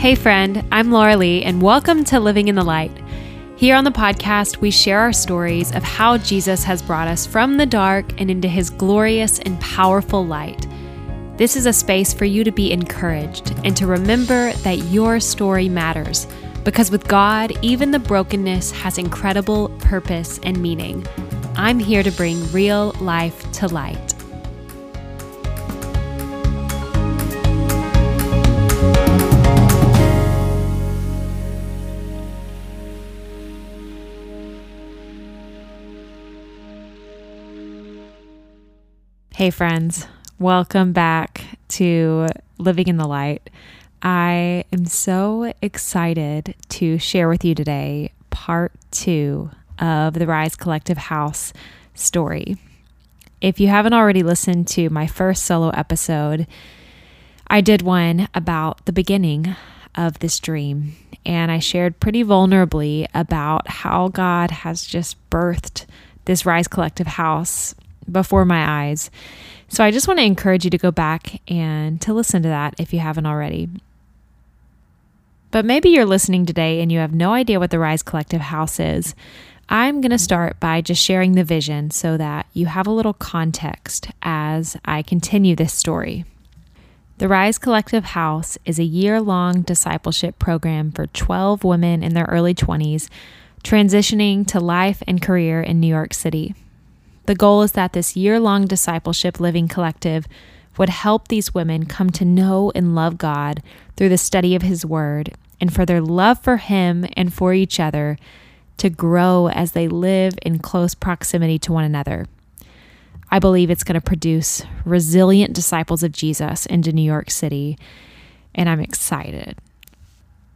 Hey, friend, I'm Laura Lee, and welcome to Living in the Light. Here on the podcast, we share our stories of how Jesus has brought us from the dark and into his glorious and powerful light. This is a space for you to be encouraged and to remember that your story matters, because with God, even the brokenness has incredible purpose and meaning. I'm here to bring real life to light. Hey, friends, welcome back to Living in the Light. I am so excited to share with you today part two of the Rise Collective House story. If you haven't already listened to my first solo episode, I did one about the beginning of this dream, and I shared pretty vulnerably about how God has just birthed this Rise Collective House before my eyes. So I just want to encourage you to go back and to listen to that if you haven't already. But maybe you're listening today and you have no idea what the Rise Collective House is. I'm going to start by just sharing the vision so that you have a little context as I continue this story. The Rise Collective House is a year long discipleship program for 12 women in their early 20s transitioning to life and career in New York City. The goal is that this year long discipleship living collective would help these women come to know and love God through the study of His Word, and for their love for Him and for each other to grow as they live in close proximity to one another. I believe it's going to produce resilient disciples of Jesus into New York City, and I'm excited.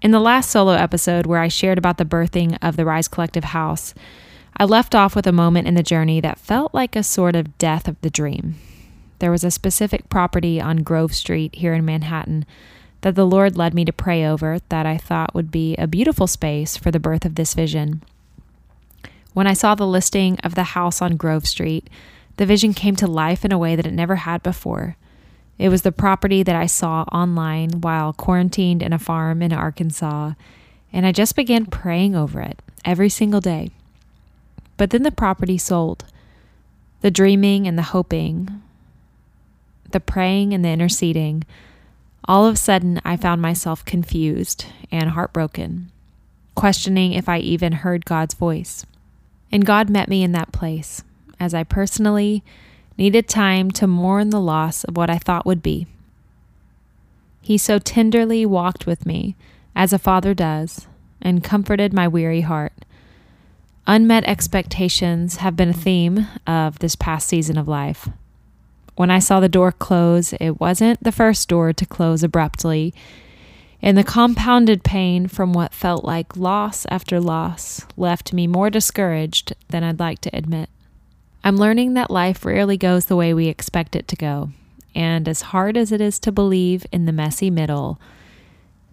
In the last solo episode, where I shared about the birthing of the Rise Collective House, I left off with a moment in the journey that felt like a sort of death of the dream. There was a specific property on Grove Street here in Manhattan that the Lord led me to pray over that I thought would be a beautiful space for the birth of this vision. When I saw the listing of the house on Grove Street, the vision came to life in a way that it never had before. It was the property that I saw online while quarantined in a farm in Arkansas, and I just began praying over it every single day. But then the property sold. The dreaming and the hoping, the praying and the interceding, all of a sudden I found myself confused and heartbroken, questioning if I even heard God's voice. And God met me in that place as I personally needed time to mourn the loss of what I thought would be. He so tenderly walked with me, as a father does, and comforted my weary heart Unmet expectations have been a theme of this past season of life. When I saw the door close, it wasn't the first door to close abruptly, and the compounded pain from what felt like loss after loss left me more discouraged than I'd like to admit. I'm learning that life rarely goes the way we expect it to go, and as hard as it is to believe in the messy middle,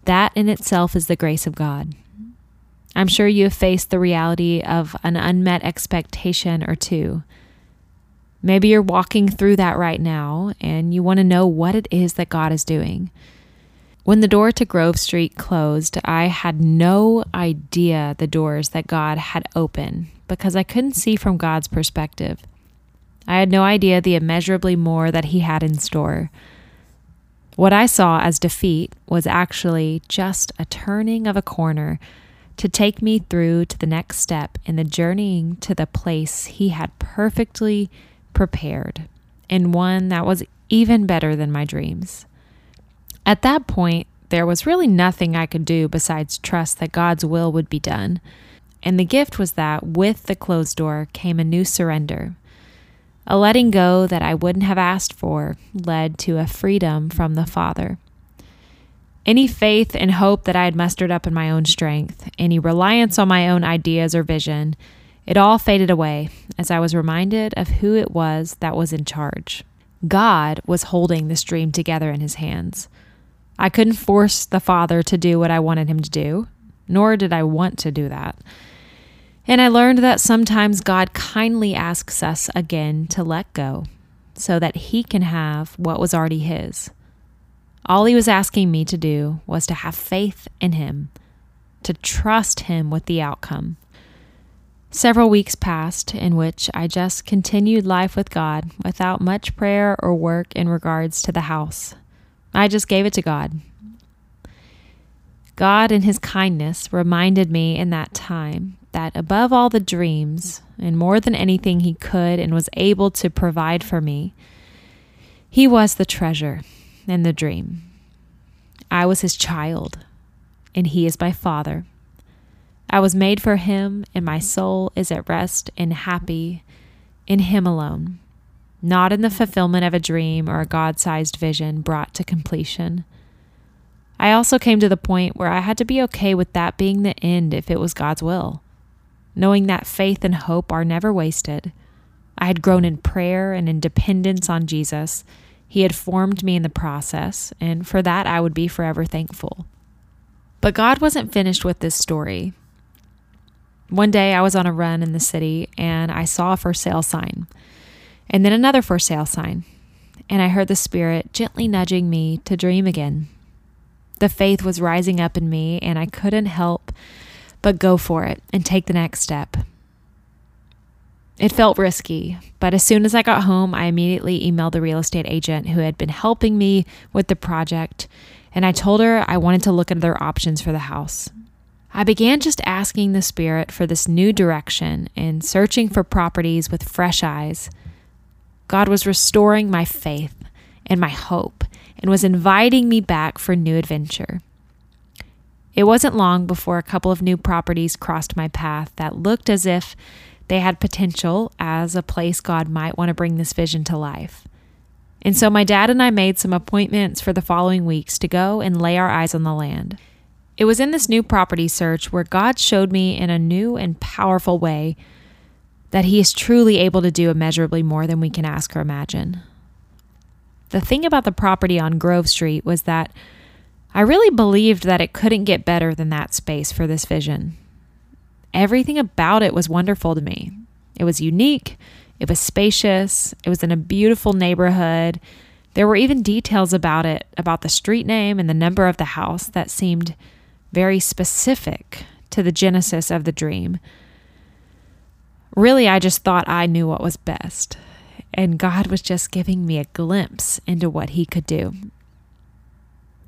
that in itself is the grace of God. I'm sure you have faced the reality of an unmet expectation or two. Maybe you're walking through that right now and you want to know what it is that God is doing. When the door to Grove Street closed, I had no idea the doors that God had opened because I couldn't see from God's perspective. I had no idea the immeasurably more that He had in store. What I saw as defeat was actually just a turning of a corner to take me through to the next step in the journeying to the place He had perfectly prepared, and one that was even better than my dreams. At that point, there was really nothing I could do besides trust that God's will would be done. And the gift was that with the closed door came a new surrender. A letting go that I wouldn't have asked for led to a freedom from the Father. Any faith and hope that I had mustered up in my own strength, any reliance on my own ideas or vision, it all faded away as I was reminded of who it was that was in charge. God was holding this dream together in his hands. I couldn't force the Father to do what I wanted him to do, nor did I want to do that. And I learned that sometimes God kindly asks us again to let go so that he can have what was already his. All he was asking me to do was to have faith in him, to trust him with the outcome. Several weeks passed in which I just continued life with God without much prayer or work in regards to the house. I just gave it to God. God, in His kindness, reminded me in that time that above all the dreams, and more than anything He could and was able to provide for me, He was the treasure and the dream. I was His child, and He is my Father. I was made for Him, and my soul is at rest and happy in Him alone, not in the fulfillment of a dream or a God sized vision brought to completion. I also came to the point where I had to be okay with that being the end if it was God's will, knowing that faith and hope are never wasted. I had grown in prayer and in dependence on Jesus. He had formed me in the process, and for that I would be forever thankful. But God wasn't finished with this story. One day I was on a run in the city and I saw a for sale sign and then another for sale sign. And I heard the Spirit gently nudging me to dream again. The faith was rising up in me and I couldn't help but go for it and take the next step. It felt risky, but as soon as I got home, I immediately emailed the real estate agent who had been helping me with the project, and I told her I wanted to look at other options for the house. I began just asking the Spirit for this new direction and searching for properties with fresh eyes. God was restoring my faith and my hope and was inviting me back for new adventure. It wasn't long before a couple of new properties crossed my path that looked as if they had potential as a place God might want to bring this vision to life. And so my dad and I made some appointments for the following weeks to go and lay our eyes on the land. It was in this new property search where God showed me in a new and powerful way that He is truly able to do immeasurably more than we can ask or imagine. The thing about the property on Grove Street was that I really believed that it couldn't get better than that space for this vision. Everything about it was wonderful to me. It was unique, it was spacious, it was in a beautiful neighborhood. There were even details about it, about the street name and the number of the house, that seemed very specific to the genesis of the dream. Really, I just thought I knew what was best, and God was just giving me a glimpse into what He could do.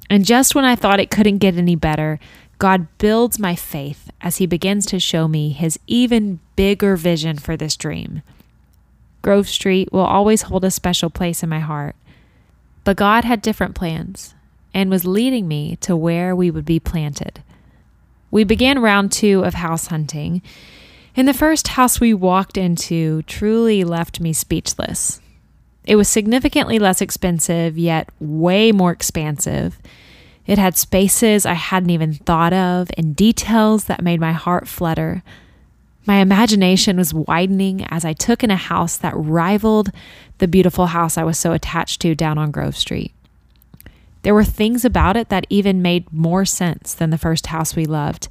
And just when I thought it couldn't get any better, God builds my faith as He begins to show me His even bigger vision for this dream. Grove Street will always hold a special place in my heart, but God had different plans and was leading me to where we would be planted. We began round two of house hunting, and the first house we walked into truly left me speechless. It was significantly less expensive, yet way more expansive. It had spaces I hadn't even thought of and details that made my heart flutter. My imagination was widening as I took in a house that rivaled the beautiful house I was so attached to down on Grove Street. There were things about it that even made more sense than the first house we loved.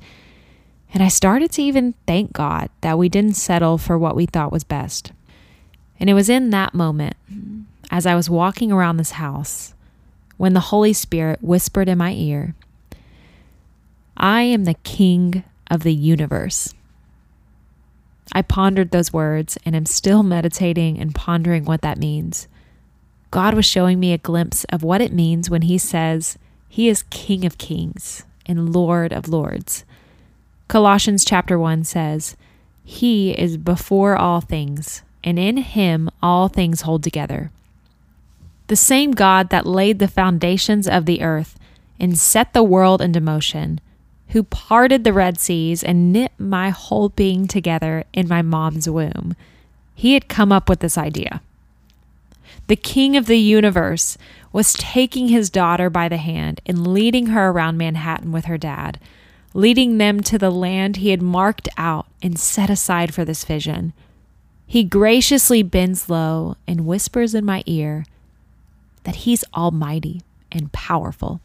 And I started to even thank God that we didn't settle for what we thought was best. And it was in that moment, as I was walking around this house, when the Holy Spirit whispered in my ear, I am the King of the universe. I pondered those words and am still meditating and pondering what that means. God was showing me a glimpse of what it means when He says He is King of kings and Lord of lords. Colossians chapter 1 says, He is before all things, and in Him all things hold together. The same God that laid the foundations of the earth and set the world into motion, who parted the Red Seas and knit my whole being together in my mom's womb, He had come up with this idea the king of the universe, was taking his daughter by the hand and leading her around Manhattan with her dad, leading them to the land he had marked out and set aside for this vision. He graciously bends low and whispers in my ear that he's almighty and powerful.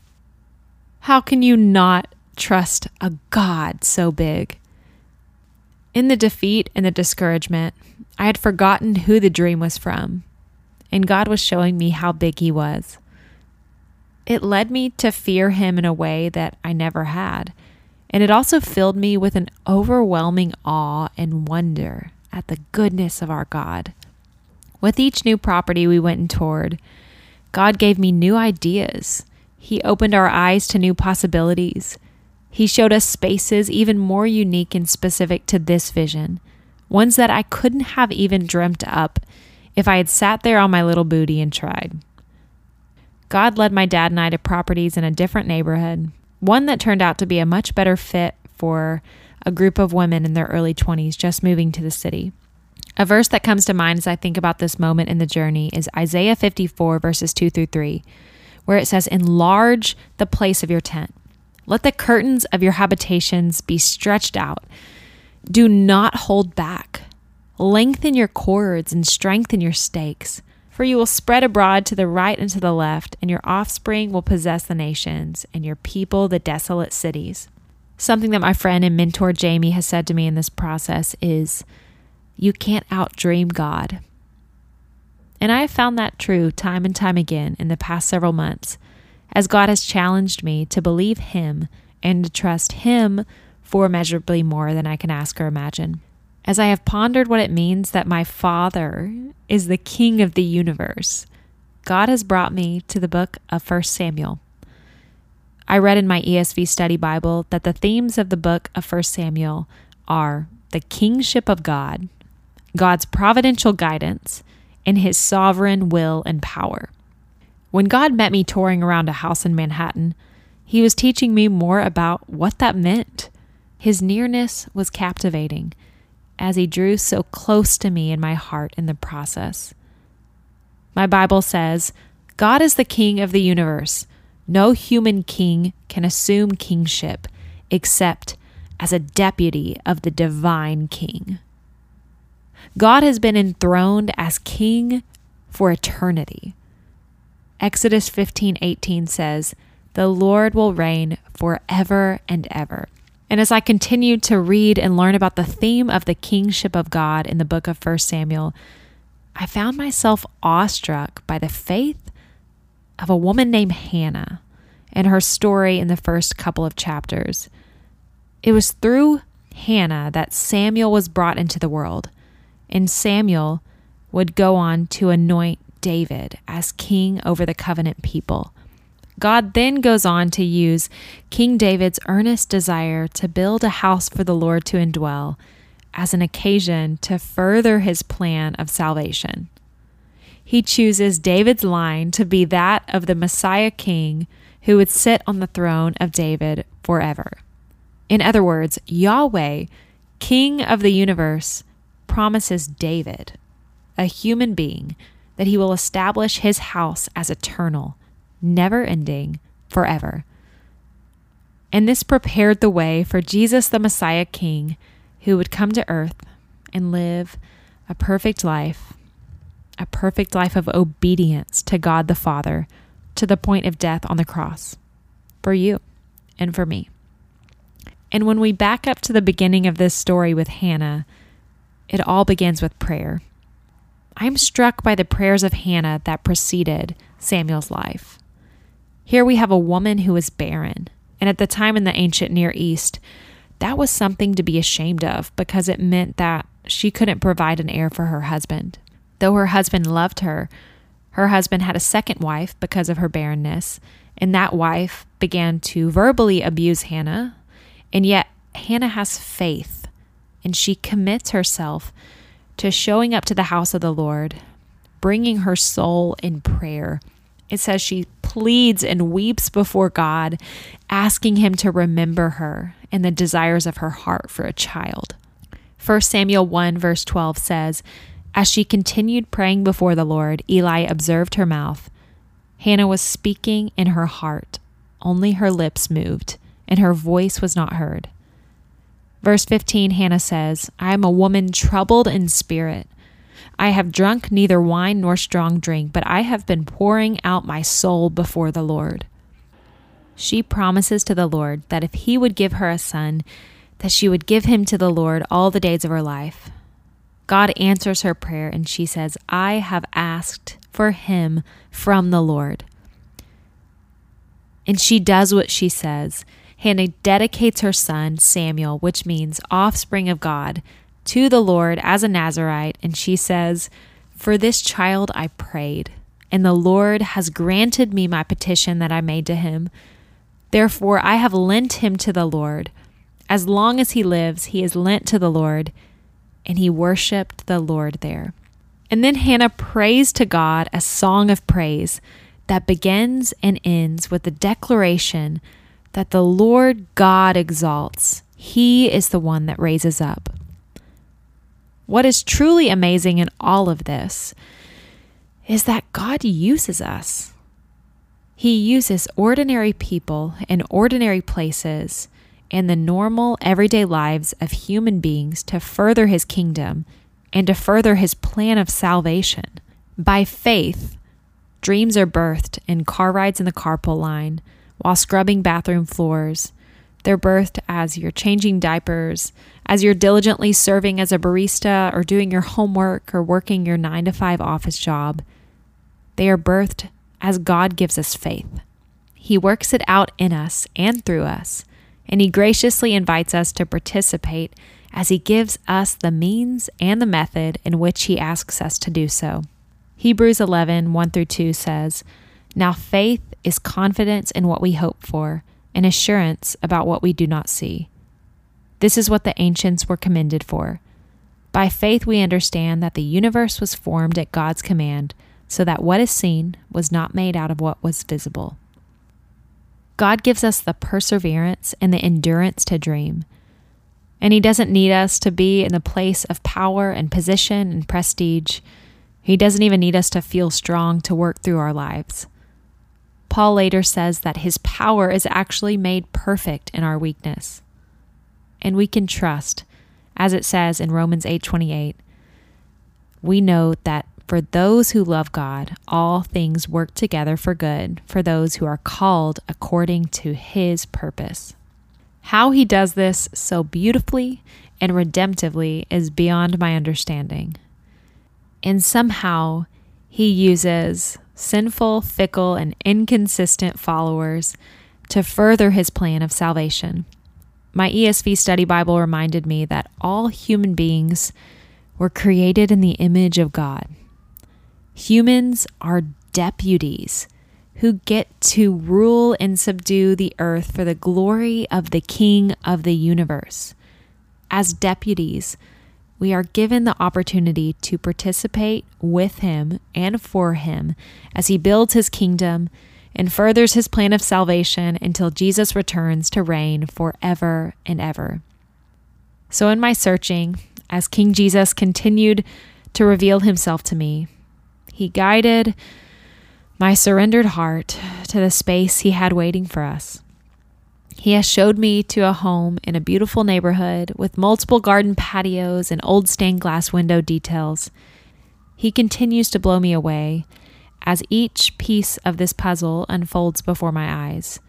How can you not trust a God so big? In the defeat and the discouragement, I had forgotten who the dream was from and God was showing me how big He was. it led me to fear him in a way that I never had. And it also filled me with an overwhelming awe and wonder at the goodness of our God. With each new property we went and toured, God gave me new ideas. He opened our eyes to new possibilities. He showed us spaces even more unique and specific to this vision, ones that I couldn't have even dreamt up if I had sat there on my little booty and tried. God led my dad and I to properties in a different neighborhood, one that turned out to be a much better fit for a group of women in their early 20s just moving to the city. A verse that comes to mind as I think about this moment in the journey is Isaiah 54, verses 2 through 3, where it says, Enlarge the place of your tent. Let the curtains of your habitations be stretched out. Do not hold back. Lengthen your cords and strengthen your stakes. For you will spread abroad to the right and to the left, and your offspring will possess the nations, and your people the desolate cities. Something that my friend and mentor Jamie has said to me in this process is you can't outdream God. And I have found that true time and time again in the past several months, as God has challenged me to believe Him and to trust Him for immeasurably more than I can ask or imagine as I have pondered what it means that my Father is the King of the universe, God has brought me to the book of 1 Samuel. I read in my ESV study Bible that the themes of the book of 1 Samuel are the kingship of God, God's providential guidance, and his sovereign will and power. When God met me touring around a house in Manhattan, he was teaching me more about what that meant. His nearness was captivating as he drew so close to me in my heart in the process. My Bible says, God is the king of the universe. No human king can assume kingship except as a deputy of the divine king. God has been enthroned as king for eternity. Exodus 15:18 says, "The Lord will reign forever and ever." And as I continued to read and learn about the theme of the kingship of God in the book of 1 Samuel, I found myself awestruck by the faith of a woman named Hannah and her story in the first couple of chapters. It was through Hannah that Samuel was brought into the world, and Samuel would go on to anoint David as king over the covenant people. God then goes on to use King David's earnest desire to build a house for the Lord to indwell as an occasion to further his plan of salvation. He chooses David's line to be that of the Messiah King who would sit on the throne of David forever. In other words, Yahweh, King of the universe, promises David, a human being, that he will establish his house as eternal never ending, forever. And this prepared the way for Jesus, the Messiah King, who would come to earth and live a perfect life, a perfect life of obedience to God the Father to the point of death on the cross for you and for me. And when we back up to the beginning of this story with Hannah, it all begins with prayer. I'm struck by the prayers of Hannah that preceded Samuel's life. Here we have a woman who is barren. And at the time in the ancient Near East, that was something to be ashamed of because it meant that she couldn't provide an heir for her husband. Though her husband loved her, her husband had a second wife because of her barrenness, and that wife began to verbally abuse Hannah. And yet, Hannah has faith and she commits herself to showing up to the house of the Lord, bringing her soul in prayer it says she pleads and weeps before God, asking Him to remember her and the desires of her heart for a child. 1 Samuel 1, verse 12 says, As she continued praying before the Lord, Eli observed her mouth. Hannah was speaking in her heart, only her lips moved, and her voice was not heard. Verse 15, Hannah says, I am a woman troubled in spirit. I have drunk neither wine nor strong drink, but I have been pouring out my soul before the Lord. She promises to the Lord that if he would give her a son, that she would give him to the Lord all the days of her life. God answers her prayer and she says, I have asked for him from the Lord. And she does what she says. Hannah dedicates her son, Samuel, which means offspring of God, to the Lord as a Nazarite. And she says, For this child I prayed, and the Lord has granted me my petition that I made to him. Therefore I have lent him to the Lord. As long as he lives, he is lent to the Lord. And he worshiped the Lord there. And then Hannah prays to God a song of praise that begins and ends with the declaration that the Lord God exalts. He is the one that raises up. What is truly amazing in all of this is that God uses us. He uses ordinary people in ordinary places and the normal, everyday lives of human beings to further his kingdom and to further his plan of salvation. By faith, dreams are birthed in car rides in the carpool line while scrubbing bathroom floors. They're birthed as you're changing diapers, as you're diligently serving as a barista or doing your homework or working your nine to five office job. They are birthed as God gives us faith. He works it out in us and through us, and He graciously invites us to participate as He gives us the means and the method in which He asks us to do so. Hebrews 11 1 through 2 says, Now faith is confidence in what we hope for, and assurance about what we do not see. This is what the ancients were commended for. By faith, we understand that the universe was formed at God's command so that what is seen was not made out of what was visible. God gives us the perseverance and the endurance to dream. And He doesn't need us to be in the place of power and position and prestige. He doesn't even need us to feel strong to work through our lives. Paul later says that His power is actually made perfect in our weakness. And we can trust, as it says in Romans 8:28, we know that for those who love God, all things work together for good for those who are called according to his purpose. How he does this so beautifully and redemptively is beyond my understanding. And somehow he uses sinful, fickle, and inconsistent followers to further his plan of salvation. My ESV study Bible reminded me that all human beings were created in the image of God. Humans are deputies who get to rule and subdue the earth for the glory of the King of the universe. As deputies, we are given the opportunity to participate with Him and for Him as He builds His kingdom and furthers His plan of salvation until Jesus returns to reign forever and ever. So, in my searching, as King Jesus continued to reveal Himself to me, he guided my surrendered heart to the space He had waiting for us. He has showed me to a home in a beautiful neighborhood with multiple garden patios and old stained glass window details. He continues to blow me away as each piece of this puzzle unfolds before my eyes.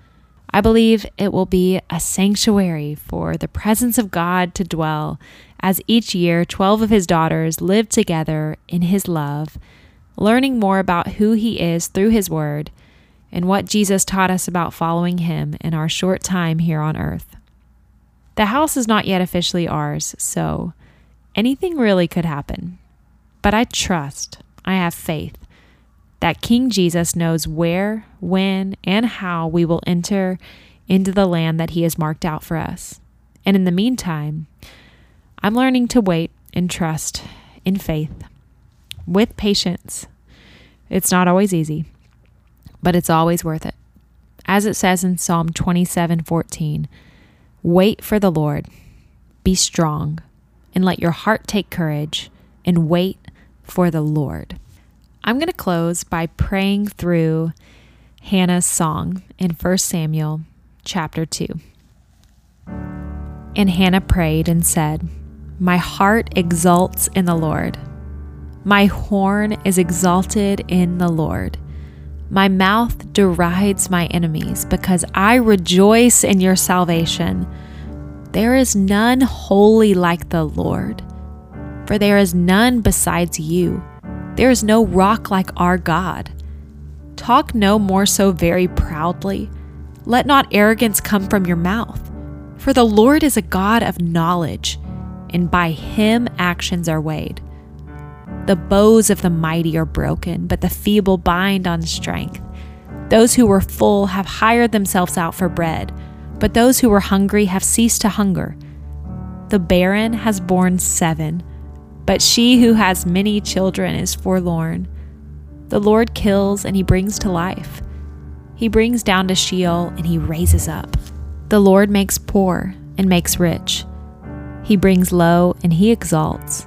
I believe it will be a sanctuary for the presence of God to dwell as each year 12 of his daughters live together in his love learning more about who He is through His Word and what Jesus taught us about following Him in our short time here on earth. The house is not yet officially ours, so anything really could happen. But I trust, I have faith that King Jesus knows where, when, and how we will enter into the land that He has marked out for us. And in the meantime, I'm learning to wait and trust in faith with patience. It's not always easy, but it's always worth it. As it says in Psalm 27 14, wait for the Lord, be strong, and let your heart take courage, and wait for the Lord. I'm going to close by praying through Hannah's song in 1 Samuel chapter 2. And Hannah prayed and said, My heart exults in the Lord. My horn is exalted in the Lord. My mouth derides my enemies because I rejoice in your salvation. There is none holy like the Lord, for there is none besides you. There is no rock like our God. Talk no more so very proudly. let not arrogance come from your mouth. For the Lord is a God of knowledge, and by him actions are weighed. The bows of the mighty are broken, but the feeble bind on strength. Those who were full have hired themselves out for bread, but those who were hungry have ceased to hunger. The barren has borne seven, but she who has many children is forlorn. The Lord kills and he brings to life. He brings down to Sheol and he raises up. The Lord makes poor and makes rich. He brings low and he exalts.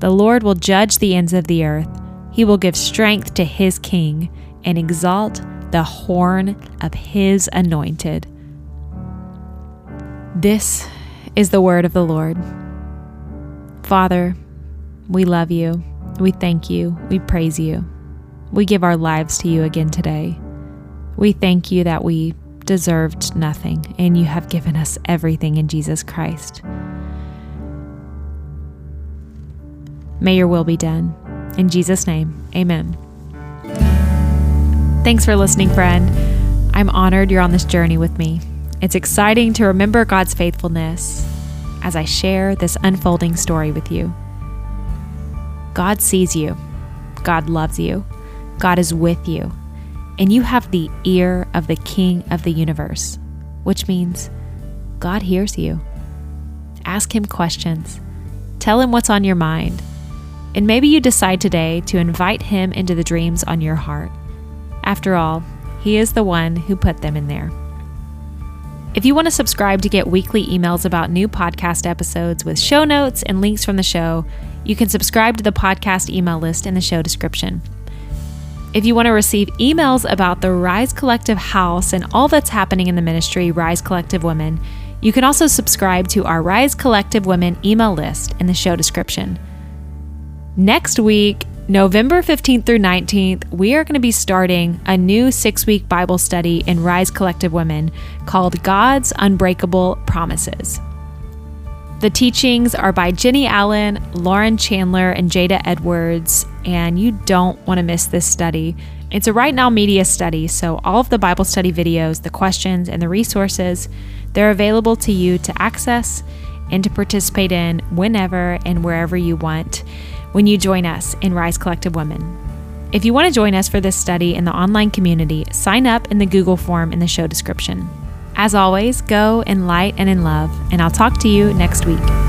The Lord will judge the ends of the earth. He will give strength to his king and exalt the horn of his anointed. This is the word of the Lord. Father, we love you. We thank you. We praise you. We give our lives to you again today. We thank you that we deserved nothing and you have given us everything in Jesus Christ. May your will be done. In Jesus' name, amen. Thanks for listening, friend. I'm honored you're on this journey with me. It's exciting to remember God's faithfulness as I share this unfolding story with you. God sees you, God loves you, God is with you, and you have the ear of the King of the universe, which means God hears you. Ask Him questions, tell Him what's on your mind, and maybe you decide today to invite Him into the dreams on your heart. After all, He is the one who put them in there. If you want to subscribe to get weekly emails about new podcast episodes with show notes and links from the show, you can subscribe to the podcast email list in the show description. If you want to receive emails about the Rise Collective House and all that's happening in the ministry, Rise Collective Women, you can also subscribe to our Rise Collective Women email list in the show description. Next week, November 15th through 19th, we are going to be starting a new six week Bible study in Rise Collective Women called God's Unbreakable Promises. The teachings are by Jennie Allen, Lauren Chandler, and Jada Edwards, and you don't want to miss this study. It's a Right Now Media study, so all of the Bible study videos, the questions, and the resources, they're available to you to access and to participate in whenever and wherever you want when you join us in Rise Collective Women. If you want to join us for this study in the online community, sign up in the Google form in the show description. As always, go in light and in love, and I'll talk to you next week.